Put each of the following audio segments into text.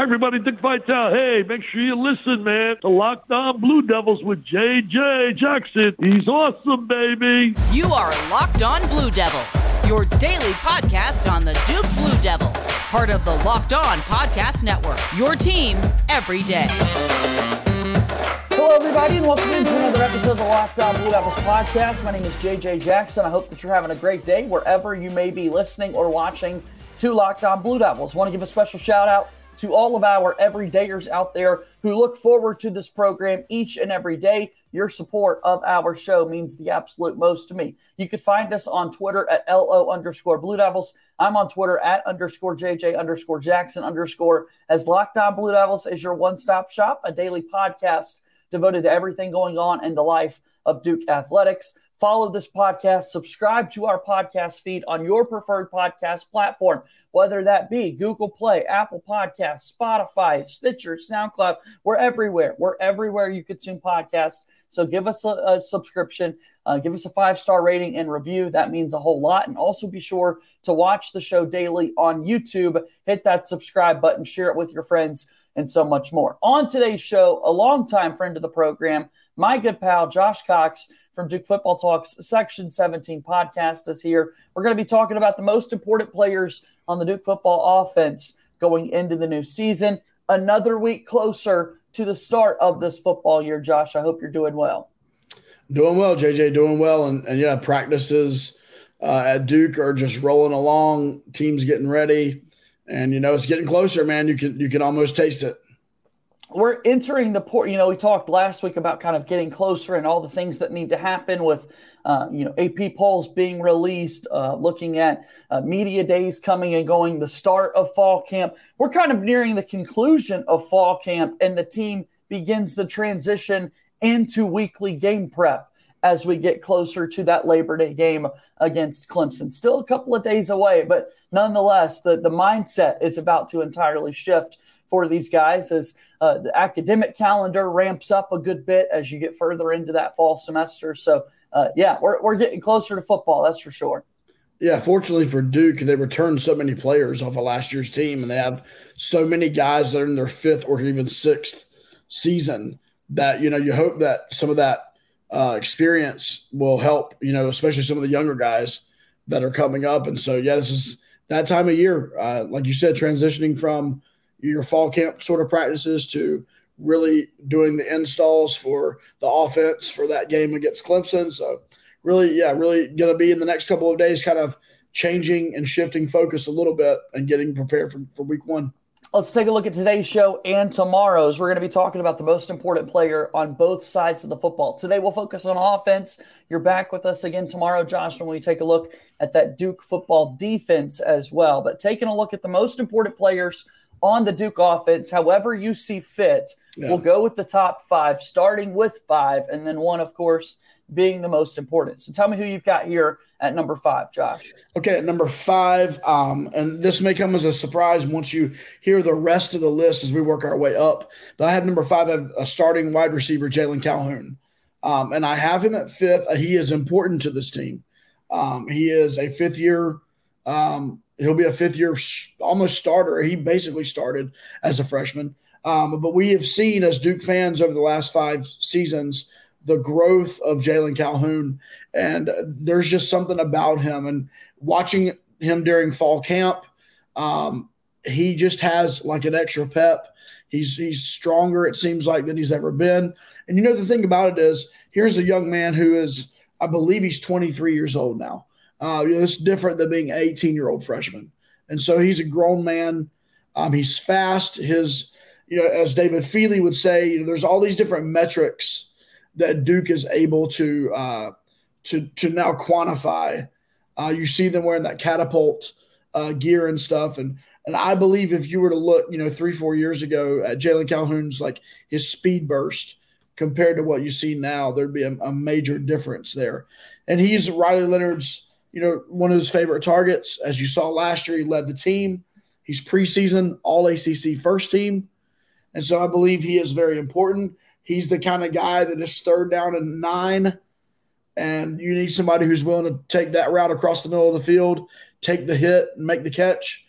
Hi, everybody. Dick Vitale. Hey, make sure you listen, man, to Locked On Blue Devils with J.J. Jackson. He's awesome, baby. You are Locked On Blue Devils, your daily podcast on the Duke Blue Devils, part of the Locked On Podcast Network, your team every day. Hello, everybody, and welcome into another episode of the Locked On Blue Devils podcast. My name is JJ Jackson. I hope that you're having a great day wherever you may be listening or watching to Locked On Blue Devils. Want to give a special shout out to all of our everydayers out there who look forward to this program each and every day. Your support of our show means the absolute most to me. You can find us on Twitter at LO underscore Blue Devils. I'm on Twitter at underscore JJ underscore Jackson underscore as Locked On Blue Devils is your one stop shop, a daily podcast devoted to everything going on in the life of Duke athletics. Follow this podcast, subscribe to our podcast feed on your preferred podcast platform, whether that be Google Play, Apple Podcasts, Spotify, Stitcher, SoundCloud. We're everywhere. We're everywhere you consume podcasts. So give us a, a subscription, uh, give us a five star rating and review. That means a whole lot. And also be sure to watch the show daily on YouTube. Hit that subscribe button, share it with your friends, and so much more. On today's show, a longtime friend of the program, my good pal Josh Cox from Duke Football Talks Section 17 podcast is here. We're going to be talking about the most important players on the Duke football offense going into the new season. Another week closer to the start of this football year, Josh. I hope you're doing well. Doing well, JJ. Doing well, and, and yeah, practices uh, at Duke are just rolling along. Teams getting ready, and you know it's getting closer, man. You can you can almost taste it we're entering the port. You know, we talked last week about kind of getting closer and all the things that need to happen with, uh, you know, AP polls being released, uh, looking at uh, media days coming and going, the start of fall camp. We're kind of nearing the conclusion of fall camp, and the team begins the transition into weekly game prep as we get closer to that Labor Day game against Clemson. Still a couple of days away, but nonetheless, the, the mindset is about to entirely shift for these guys as uh, the academic calendar ramps up a good bit as you get further into that fall semester. So, uh, yeah, we're, we're getting closer to football, that's for sure. Yeah, fortunately for Duke, they returned so many players off of last year's team, and they have so many guys that are in their fifth or even sixth season that you know you hope that some of that uh, experience will help. You know, especially some of the younger guys that are coming up. And so, yeah, this is that time of year, uh, like you said, transitioning from your fall camp sort of practices to really doing the installs for the offense for that game against Clemson. So, really, yeah, really going to be in the next couple of days kind of changing and shifting focus a little bit and getting prepared for, for week one. Let's take a look at today's show and tomorrow's. We're going to be talking about the most important player on both sides of the football. Today, we'll focus on offense. You're back with us again tomorrow, Josh, when we take a look at that Duke football defense as well. But taking a look at the most important players – on the Duke offense, however you see fit. Yeah. We'll go with the top five, starting with five, and then one, of course, being the most important. So tell me who you've got here at number five, Josh. Okay, at number five, um, and this may come as a surprise once you hear the rest of the list as we work our way up. But I have number five, a starting wide receiver, Jalen Calhoun. Um, and I have him at fifth. He is important to this team. Um, he is a fifth year um, He'll be a fifth year almost starter. He basically started as a freshman. Um, but we have seen as Duke fans over the last five seasons the growth of Jalen Calhoun, and there's just something about him. And watching him during fall camp, um, he just has like an extra pep. He's he's stronger. It seems like than he's ever been. And you know the thing about it is, here's a young man who is, I believe he's 23 years old now. Uh, you know, it's different than being an 18 year old freshman. And so he's a grown man. Um, he's fast. His, you know, as David Feely would say, you know, there's all these different metrics that Duke is able to uh, to to now quantify. Uh, you see them wearing that catapult uh, gear and stuff, and and I believe if you were to look, you know, three four years ago at Jalen Calhoun's like his speed burst compared to what you see now, there'd be a, a major difference there. And he's Riley Leonard's you know, one of his favorite targets. As you saw last year, he led the team. He's preseason All ACC first team. And so I believe he is very important. He's the kind of guy that is third down and nine, and you need somebody who's willing to take that route across the middle of the field, take the hit, and make the catch.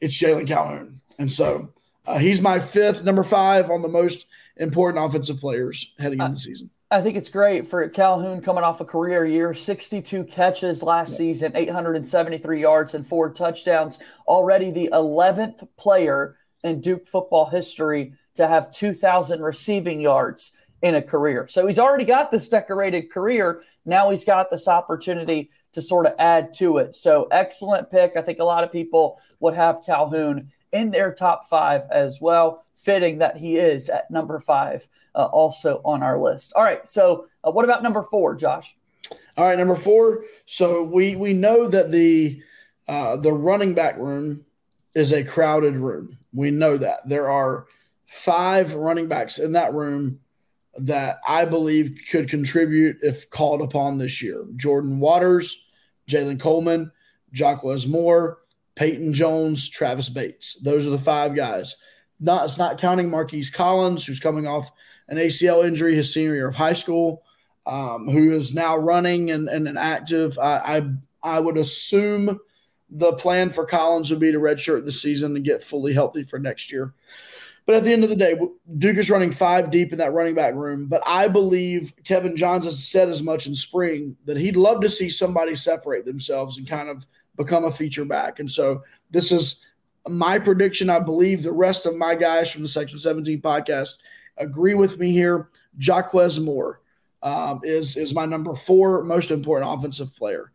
It's Jalen Calhoun. And so Uh, he's my fifth, number five on the most important offensive players heading into the season. I think it's great for Calhoun coming off a career year 62 catches last yeah. season, 873 yards, and four touchdowns. Already the 11th player in Duke football history to have 2,000 receiving yards in a career. So he's already got this decorated career. Now he's got this opportunity to sort of add to it. So excellent pick. I think a lot of people would have Calhoun in their top five as well. Fitting that he is at number five, uh, also on our list. All right. So uh, what about number four, Josh? All right, number four. So we we know that the uh, the running back room is a crowded room. We know that there are five running backs in that room that I believe could contribute if called upon this year. Jordan Waters, Jaylen Coleman, Jaquez Moore, Peyton Jones, Travis Bates. Those are the five guys. Not it's not counting Marquise Collins, who's coming off an ACL injury his senior year of high school, um, who is now running and, and, and active. I, I I would assume the plan for Collins would be to redshirt the season and get fully healthy for next year. But at the end of the day, Duke is running five deep in that running back room. But I believe Kevin Johns has said as much in spring that he'd love to see somebody separate themselves and kind of become a feature back. And so this is my prediction. I believe the rest of my guys from the Section 17 podcast agree with me here. Jaquez Moore um, is is my number four most important offensive player.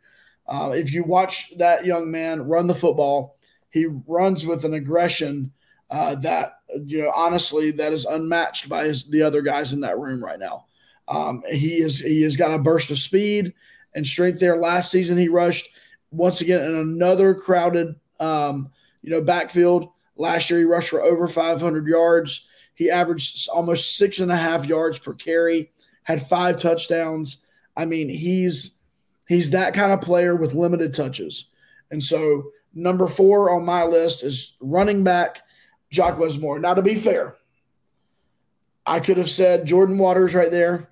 Uh, if you watch that young man run the football, he runs with an aggression uh, that you know honestly that is unmatched by his, the other guys in that room right now. Um, he is he has got a burst of speed and strength there. Last season he rushed once again in another crowded um, you know backfield. Last year he rushed for over 500 yards. He averaged almost six and a half yards per carry. Had five touchdowns. I mean he's he's that kind of player with limited touches. And so number four on my list is running back Jock Moore. Now, to be fair, I could have said Jordan Waters right there.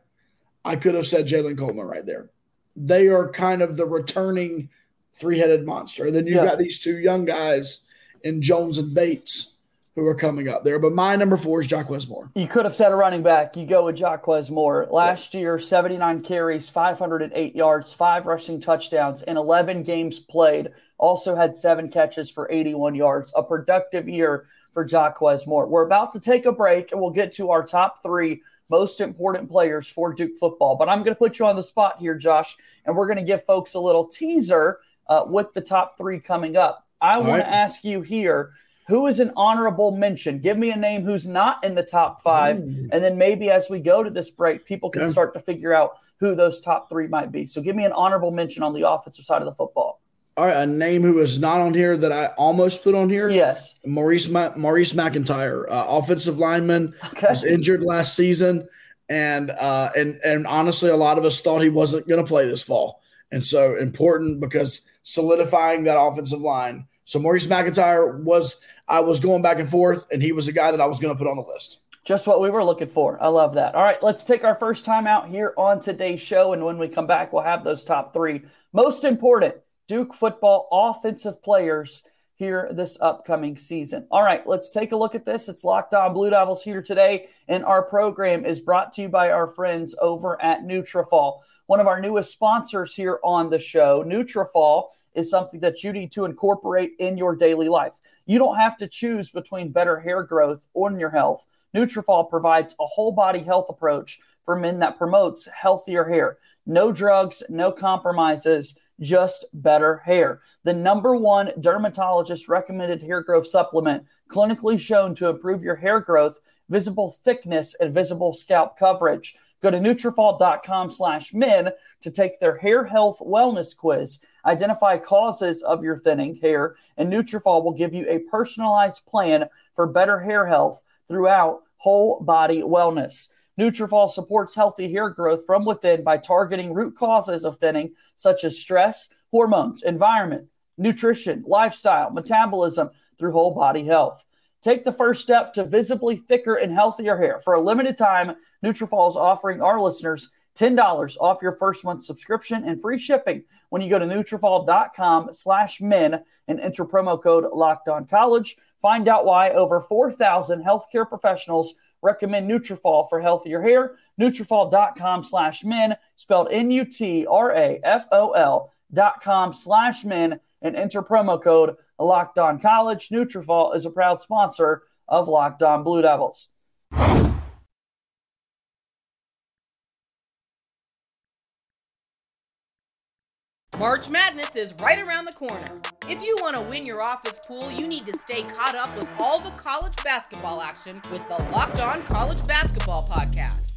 I could have said Jaylen Coleman right there. They are kind of the returning three headed monster. And then you've yeah. got these two young guys in Jones and Bates who are coming up there. But my number four is Jaquez Moore. You could have said a running back. You go with Jaquez Moore. Last yeah. year, 79 carries, 508 yards, five rushing touchdowns, and 11 games played. Also had seven catches for 81 yards. A productive year for Jaquez Moore. We're about to take a break and we'll get to our top three most important players for Duke football. But I'm going to put you on the spot here, Josh, and we're going to give folks a little teaser uh, with the top three coming up. I want right. to ask you here who is an honorable mention? Give me a name who's not in the top five. Ooh. And then maybe as we go to this break, people can okay. start to figure out who those top three might be. So give me an honorable mention on the offensive side of the football. All right, a name who is not on here that I almost put on here. Yes, Maurice Ma- Maurice McIntyre, uh, offensive lineman, okay. was injured last season, and uh, and and honestly, a lot of us thought he wasn't going to play this fall, and so important because solidifying that offensive line. So Maurice McIntyre was I was going back and forth, and he was a guy that I was going to put on the list. Just what we were looking for. I love that. All right, let's take our first time out here on today's show, and when we come back, we'll have those top three most important Duke football offensive players here this upcoming season. All right, let's take a look at this. It's Locked On Blue Devils here today, and our program is brought to you by our friends over at Nutrafol, one of our newest sponsors here on the show. Nutrafol is something that you need to incorporate in your daily life. You don't have to choose between better hair growth or your health. Nutrafol provides a whole body health approach for men that promotes healthier hair. No drugs, no compromises just better hair. The number one dermatologist recommended hair growth supplement, clinically shown to improve your hair growth, visible thickness, and visible scalp coverage. Go to Nutrafol.com slash men to take their hair health wellness quiz. Identify causes of your thinning hair, and Nutrafol will give you a personalized plan for better hair health throughout whole body wellness. Nutrafol supports healthy hair growth from within by targeting root causes of thinning, such as stress, hormones, environment, nutrition, lifestyle, metabolism, through whole body health. Take the first step to visibly thicker and healthier hair. For a limited time, Nutrafol is offering our listeners $10 off your first month subscription and free shipping when you go to Nutrafol.com slash men and enter promo code Locked On College. Find out why over 4,000 healthcare professionals recommend Nutrafol for healthier hair. Nutrafol.com slash men, spelled N-U-T-R-A-F-O-L dot com slash men, and enter promo code Locked On College. Nutrafol is a proud sponsor of Locked On Blue Devils. March Madness is right around the corner. If you want to win your office pool, you need to stay caught up with all the college basketball action with the Locked On College Basketball Podcast.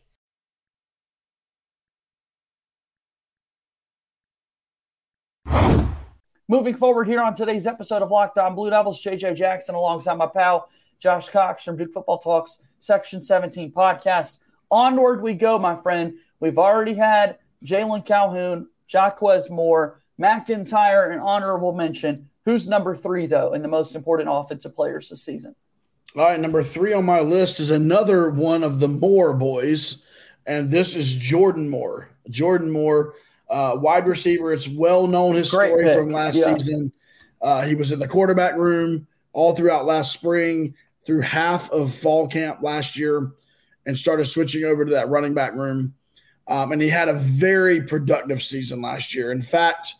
Moving forward here on today's episode of Locked On Blue Devils, JJ Jackson alongside my pal Josh Cox from Duke Football Talks Section 17 podcast. Onward we go, my friend. We've already had Jalen Calhoun, Jaquez Moore, McIntyre, an honorable mention. Who's number three, though, in the most important offensive players this season? All right, number three on my list is another one of the Moore boys, and this is Jordan Moore. Jordan Moore, uh, wide receiver. It's well known his Great story pick. from last Yeah. season. Uh, he was in the quarterback room all throughout last spring, through half of fall camp last year, and started switching over to that running back room. Um, and he had a very productive season last year. In fact,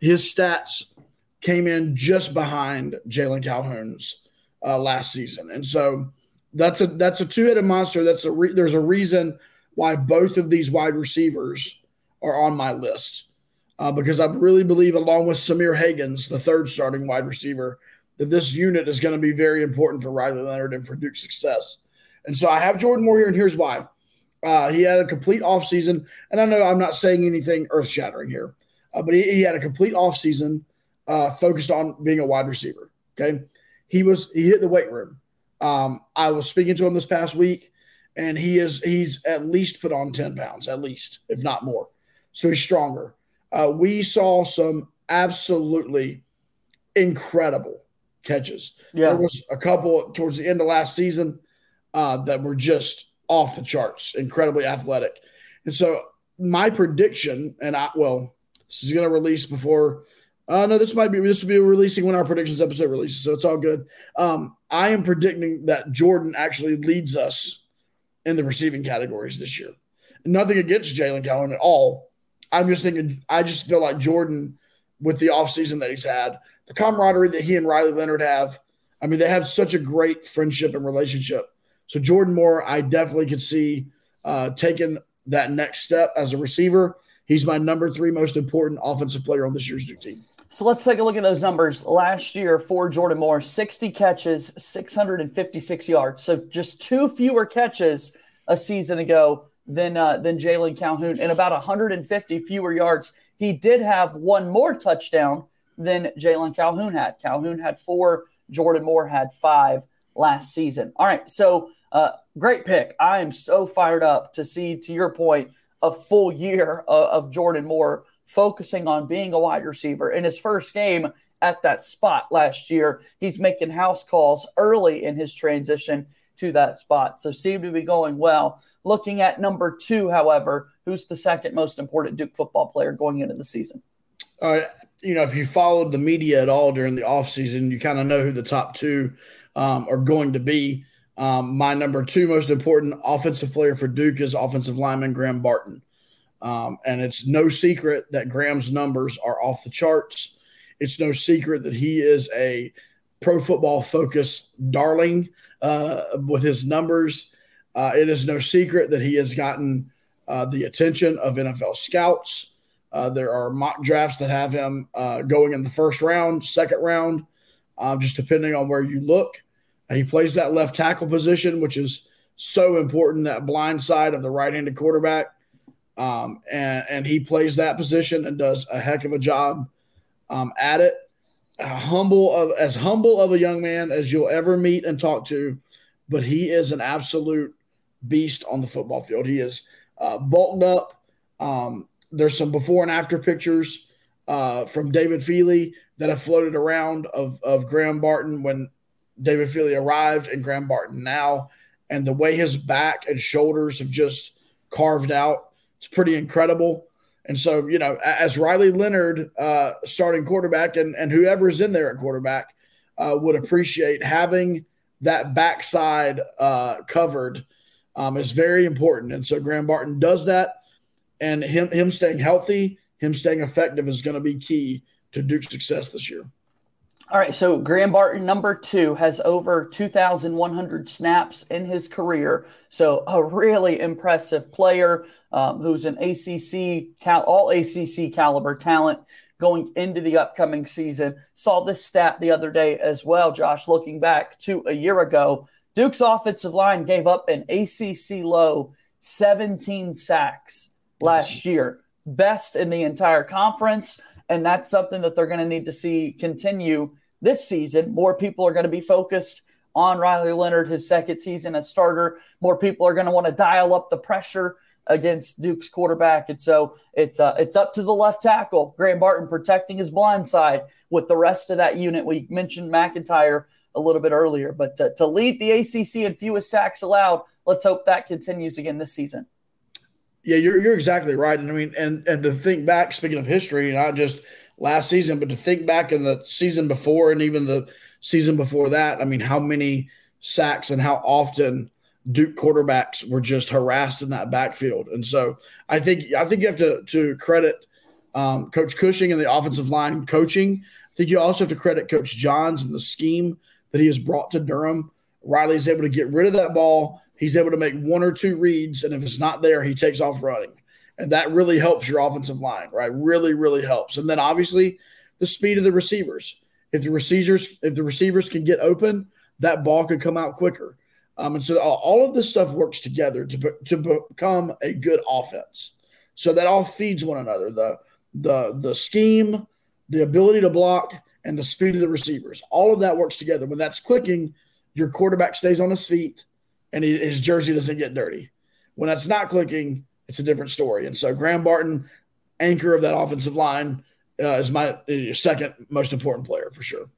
his stats came in just behind Jalen Calhoun's uh, last season, and so that's a that's a two headed monster. That's a re- there's a reason why both of these wide receivers are on my list uh, because I really believe, along with Sahmir Hagans, the third starting wide receiver, that this unit is going to be very important for Riley Leonard and for Duke's success. And so I have Jordan Moore here, and here's why. Uh, he had a complete offseason, and I know I'm not saying anything earth shattering here, uh, but he, he had a complete offseason uh, focused on being a wide receiver. Okay. He was, he hit the weight room. Um, I was speaking to him this past week, and he is, he's at least put on 10 pounds, at least, if not more. So he's stronger. Uh, we saw some absolutely incredible catches. Yeah. There was a couple towards the end of last season uh, that were just off the charts, incredibly athletic. And so my prediction, and I well, this is going to release before. Uh, no, this might be this will be releasing when our predictions episode releases, so it's all good. Um, I am predicting that Jordan actually leads us in the receiving categories this year. Nothing against Jalen Calhoun at all. I'm just thinking. I just feel like Jordan, with the offseason that he's had, the camaraderie that he and Riley Leonard have. I mean, they have such a great friendship and relationship. So Jordan Moore, I definitely could see uh, taking that next step as a receiver. He's my number three most important offensive player on this year's Duke team. So let's take a look at those numbers. Last year for Jordan Moore, 60 catches, 656 yards. So just two fewer catches a season ago than uh, than Jalen Calhoun and about 150 fewer yards. He did have one more touchdown than Jalen Calhoun had. Calhoun had four, Jordan Moore had five last season. All right, so uh, great pick. I am so fired up to see, to your point, a full year of, of Jordan Moore focusing on being a wide receiver. In his first game at that spot last year, he's making house calls early in his transition to that spot. So seemed to be going well. Looking at number two, however, who's the second most important Duke football player going into the season? Uh, you know, if you followed the media at all during the offseason, you kind of know who the top two um, are going to be. Um, my number two most important offensive player for Duke is offensive lineman Graham Barton. Um, and it's no secret that Graham's numbers are off the charts. It's no secret that he is a pro football focus darling uh, with his numbers. Uh, it is no secret that he has gotten uh, the attention of NFL scouts. Uh, there are mock drafts that have him uh, going in the first round, second round, uh, just depending on where you look. he plays that left tackle position, which is so important, that blind side of the right handed quarterback. Um, and, and he plays that position and does a heck of a job um, at it. humble of as humble of a young man as you'll ever meet and talk to, but he is an absolute beast on the football field. He is uh, bulked up. Um, there's some before and after pictures uh, from David Feely that have floated around of, of Graham Barton when David Feely arrived and Graham Barton now. And the way his back and shoulders have just carved out, it's pretty incredible. And so, you know, as Riley Leonard, uh, starting quarterback, and, and whoever's in there at quarterback, uh, would appreciate having that backside uh, covered um, is very important. And so Graham Barton does that, and him him staying healthy, him staying effective is going to be key to Duke's success this year. All right, so Graham Barton, number two, has over 2,100 snaps in his career. So a really impressive player um, who's an ACC, all ACC caliber talent going into the upcoming season. Saw this stat the other day as well, Josh, looking back to a year ago. Duke's offensive line gave up an ACC low 17 sacks last year, best in the entire conference. And that's something that they're going to need to see continue this season. More people are going to be focused on Riley Leonard, his second season as starter. More people are going to want to dial up the pressure against Duke's quarterback. And so it's uh, it's up to the left tackle, Graham Barton, protecting his blind side with the rest of that unit. We mentioned McIntyre a little bit earlier, but to, to lead the ACC in fewest sacks allowed, let's hope that continues again this season. Yeah, you're you're exactly right. And I mean, and and to think back, speaking of history, not just last season, but to think back in the season before and even the season before that, I mean, how many sacks and how often Duke quarterbacks were just harassed in that backfield. And so I think I think you have to to credit um, Coach Cushing and the offensive line coaching. I think you also have to credit Coach Johns and the scheme that he has brought to Durham. Riley's able to get rid of that ball. He's able to make one or two reads, and if it's not there, he takes off running. And that really helps your offensive line, right? Really, really helps. And then obviously the speed of the receivers. If the receivers, if the receivers can get open, that ball could come out quicker. Um, and so all of this stuff works together to, to become a good offense. So that all feeds one another. The the the scheme, the ability to block, and the speed of the receivers. All of that works together. When that's clicking, your quarterback stays on his feet and he, his jersey doesn't get dirty. When that's not clicking, it's a different story. And so Graham Barton, anchor of that offensive line, uh, is my uh, second most important player for sure.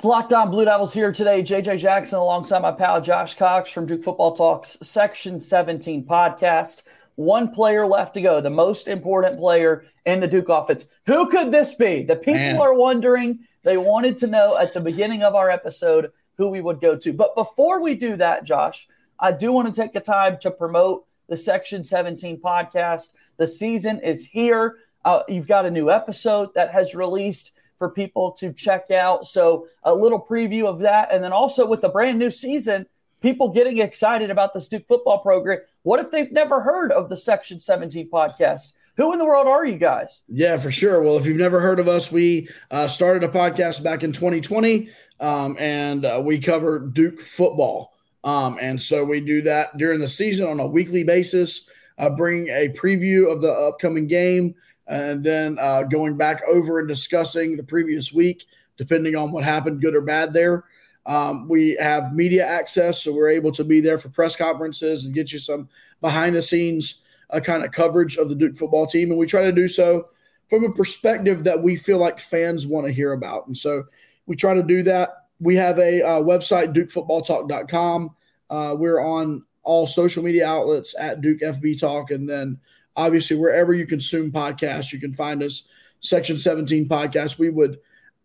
It's Locked On Blue Devils here today. JJ Jackson alongside my pal Josh Cox from Duke Football Talks Section 17 podcast. One player left to go, the most important player in the Duke offense. Who could this be? The people Man. are wondering. They wanted to know at the beginning of our episode who we would go to. But before we do that, Josh, I do want to take the time to promote the Section 17 podcast. The season is here. Uh, you've got a new episode that has released for people to check out. So, a little preview of that. And then also with the brand new season, people getting excited about this Duke football program. What if they've never heard of the Section 17 podcast? Who in the world are you guys? Yeah, for sure. Well, if you've never heard of us, we uh, started a podcast back in 2020 um, and uh, we cover Duke football. Um, and so we do that during the season on a weekly basis, uh, bring a preview of the upcoming game and then uh, going back over and discussing the previous week, depending on what happened, good or bad there. Um, we have media access, so we're able to be there for press conferences and get you some behind the scenes uh, kind of coverage of the Duke football team. And we try to do so from a perspective that we feel like fans want to hear about. And so we try to do that. We have a uh, website, dukefootballtalk.com. Uh, we're on all social media outlets at Duke FB Talk. And then Obviously, wherever you consume podcasts, you can find us, Section 17 podcast. We would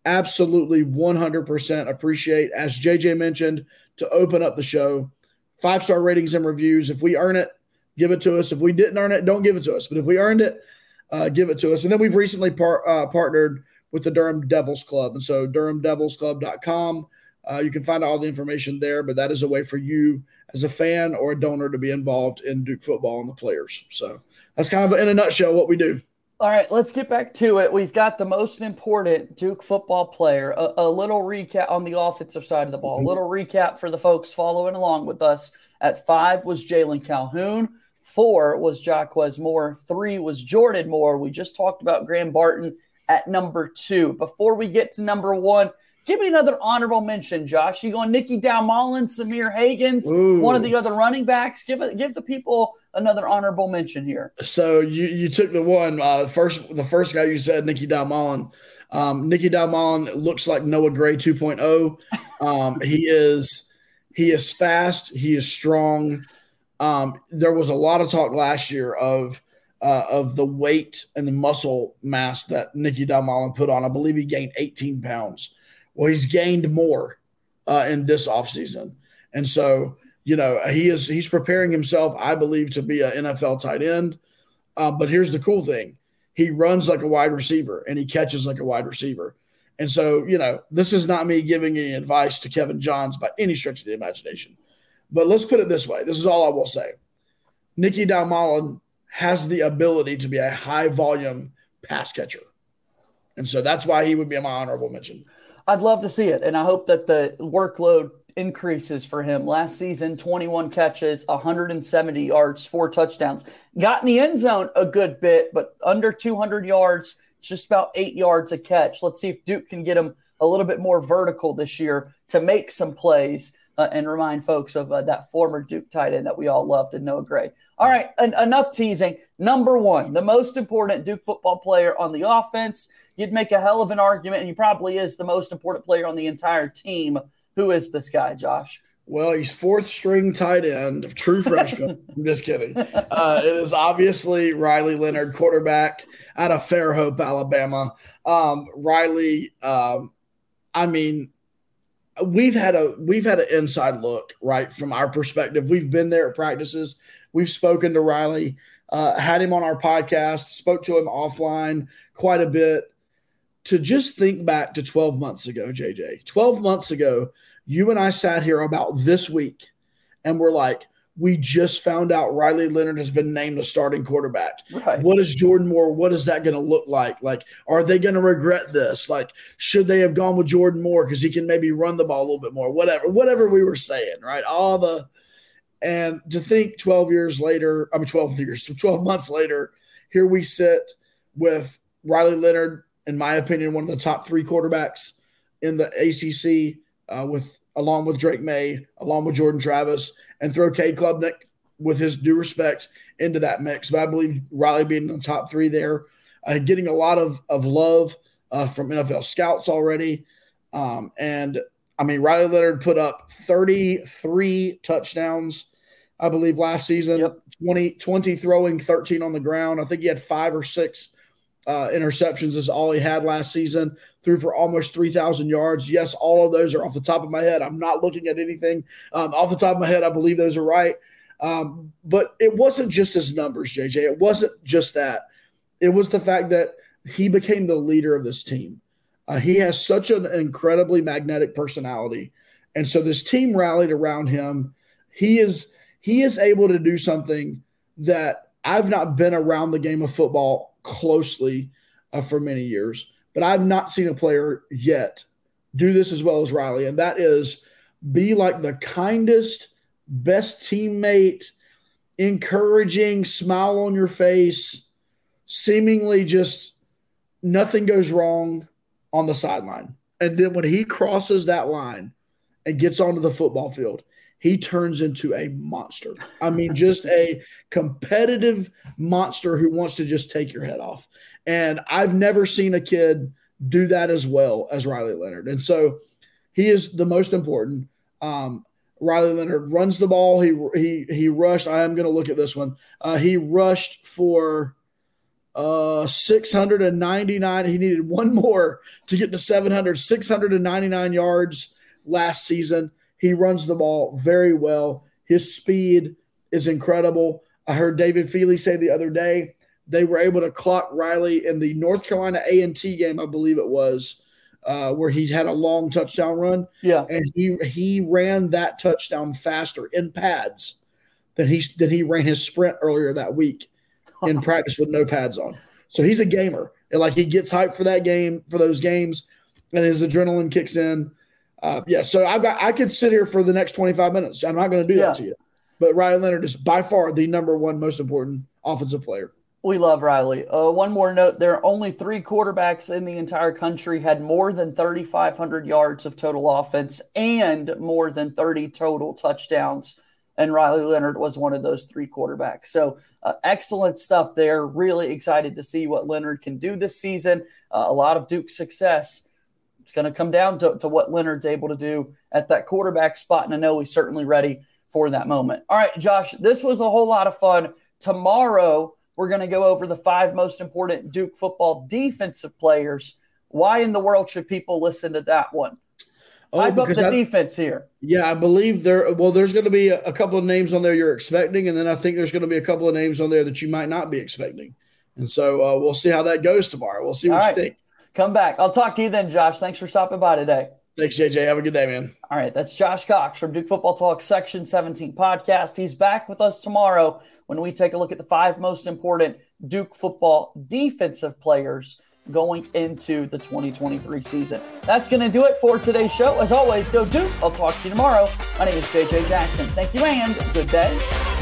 absolutely 100% appreciate, as JJ mentioned, to open up the show. Five star ratings and reviews. If we earn it, give it to us. If we didn't earn it, don't give it to us. But if we earned it, uh, give it to us. And then we've recently par- uh, partnered with the Durham Devils Club. And so durhamdevilsclub.com. Uh, you can find all the information there, but that is a way for you as a fan or a donor to be involved in Duke football and the players. So that's kind of in a nutshell what we do. All right, let's get back to it. We've got the most important Duke football player. A, a little recap on the offensive side of the ball. A mm-hmm. little recap for the folks following along with us. At five was Jalen Calhoun. Four was Jaquez Moore. Three was Jordan Moore. We just talked about Graham Barton at number two. Before we get to number one, give me another honorable mention, Josh. You going Nicky Dalmolin, Sahmir Hagans, Ooh. one of the other running backs? Give it, give the people another honorable mention here. So you you took the one uh, first the first guy you said Nicky Dalmolin. Um, Nicky Dalmolin looks like Noah Gray 2.0. Um, he is he is fast. He is strong. Um, there was a lot of talk last year of uh, of the weight and the muscle mass that Nicky Dalmolin put on. I believe he gained 18 pounds. Well, he's gained more uh, in this offseason. And so, you know, he is he's preparing himself, I believe, to be an NFL tight end. Uh, but here's the cool thing he runs like a wide receiver and he catches like a wide receiver. And so, you know, this is not me giving any advice to Kevin Johns by any stretch of the imagination. But let's put it this way this is all I will say. Nicky Dalmolin has the ability to be a high volume pass catcher. And so that's why he would be my honorable mention. I'd love to see it. And I hope that the workload increases for him. Last season, 21 catches, 170 yards, four touchdowns. Got in the end zone a good bit, but under 200 yards, just about eight yards a catch. Let's see if Duke can get him a little bit more vertical this year to make some plays uh, and remind folks of uh, that former Duke tight end that we all loved and Noah Gray. All right, en- enough teasing. Number one, the most important Duke football player on the offense. You'd make a hell of an argument, and he probably is the most important player on the entire team who is this guy, Josh? Well, he's fourth string tight end of true freshman. I'm just kidding. Uh, it is obviously Riley Leonard, quarterback out of Fairhope, Alabama. Um, Riley, um, I mean, we've had a we've had an inside look right from our perspective. We've been there at practices. We've spoken to Riley, uh, had him on our podcast, spoke to him offline quite a bit to just think back to 12 months ago, JJ. 12 months ago, you and I sat here about this week and we're like, we just found out Riley Leonard has been named a starting quarterback. Right. What is Jordan Moore? What is that going to look like? Like, are they going to regret this? Like, should they have gone with Jordan Moore because he can maybe run the ball a little bit more? Whatever, whatever we were saying, right? All the and to think 12 years later, I mean 12 years, 12 months later, here we sit with Riley Leonard in my opinion, one of the top three quarterbacks in the ACC, uh, with along with Drake Maye, along with Jordan Travis, and throw Cade Klubnik with his due respect into that mix. But I believe Riley being in the top three there, uh, getting a lot of of love uh, from NFL scouts already, um, and I mean Riley Leonard put up 33 touchdowns. I believe last season, yep. 20, 20 throwing, 13 on the ground. I think he had five or six uh, interceptions is all he had last season. Threw for almost 3,000 yards. Yes, all of those are off the top of my head. I'm not looking at anything um, off the top of my head. I believe those are right. Um, but it wasn't just his numbers, JJ. It wasn't just that. It was the fact that he became the leader of this team. Uh, he has such an incredibly magnetic personality, and so this team rallied around him. He is he is able to do something that I've not been around the game of football closely uh, for many years, but I've not seen a player yet do this as well as Riley, and that is be like the kindest, best teammate, encouraging, smile on your face, seemingly just nothing goes wrong on the sideline. And then when he crosses that line and gets onto the football field, he turns into a monster. I mean, just a competitive monster who wants to just take your head off. And I've never seen a kid do that as well as Riley Leonard. And so he is the most important. Um, Riley Leonard runs the ball. He he he rushed. I am going to look at this one. Uh, he rushed for uh 699. He needed one more to get to 700. 699 yards last season. He runs the ball very well. His speed is incredible. I heard David Feely say the other day they were able to clock Riley in the North Carolina A&T game, I believe it was, uh, where he had a long touchdown run. Yeah, and he he ran that touchdown faster in pads than he than he ran his sprint earlier that week in practice with no pads on. So he's a gamer, and like he gets hyped for that game for those games, and his adrenaline kicks in. Uh, yeah, so I've got I could sit here for the next 25 minutes. I'm not going to do yeah. that to you. But Riley Leonard is by far the number one most important offensive player. We love Riley. Uh, one more note there are only three quarterbacks in the entire country had more than 3,500 yards of total offense and more than 30 total touchdowns. And Riley Leonard was one of those three quarterbacks. So, uh, excellent stuff there. Really excited to see what Leonard can do this season. Uh, a lot of Duke success. It's going to come down to, to what Leonard's able to do at that quarterback spot. And I know he's certainly ready for that moment. All right, Josh, this was a whole lot of fun. Tomorrow, we're going to go over the five most important Duke football defensive players. Why in the world should people listen to that one? Oh, Hype up the I, defense here. Yeah, I believe there. Well, there's going to be a, a, couple of names on there you're expecting, and then I think there's going to be a couple of names on there that you might not be expecting. And so uh, we'll see how that goes tomorrow. We'll see what All you right. think. Come back. I'll talk to you then, Josh. Thanks for stopping by today. Thanks, JJ. Have a good day, man. All right, that's Josh Cox from Duke Football Talk Section 17 podcast. He's back with us tomorrow when we take a look at the five most important Duke football defensive players going into the 2023 season. That's going to do it for today's show. As always, go Duke. I'll talk to you tomorrow. My name is JJ Jackson. Thank you and good day.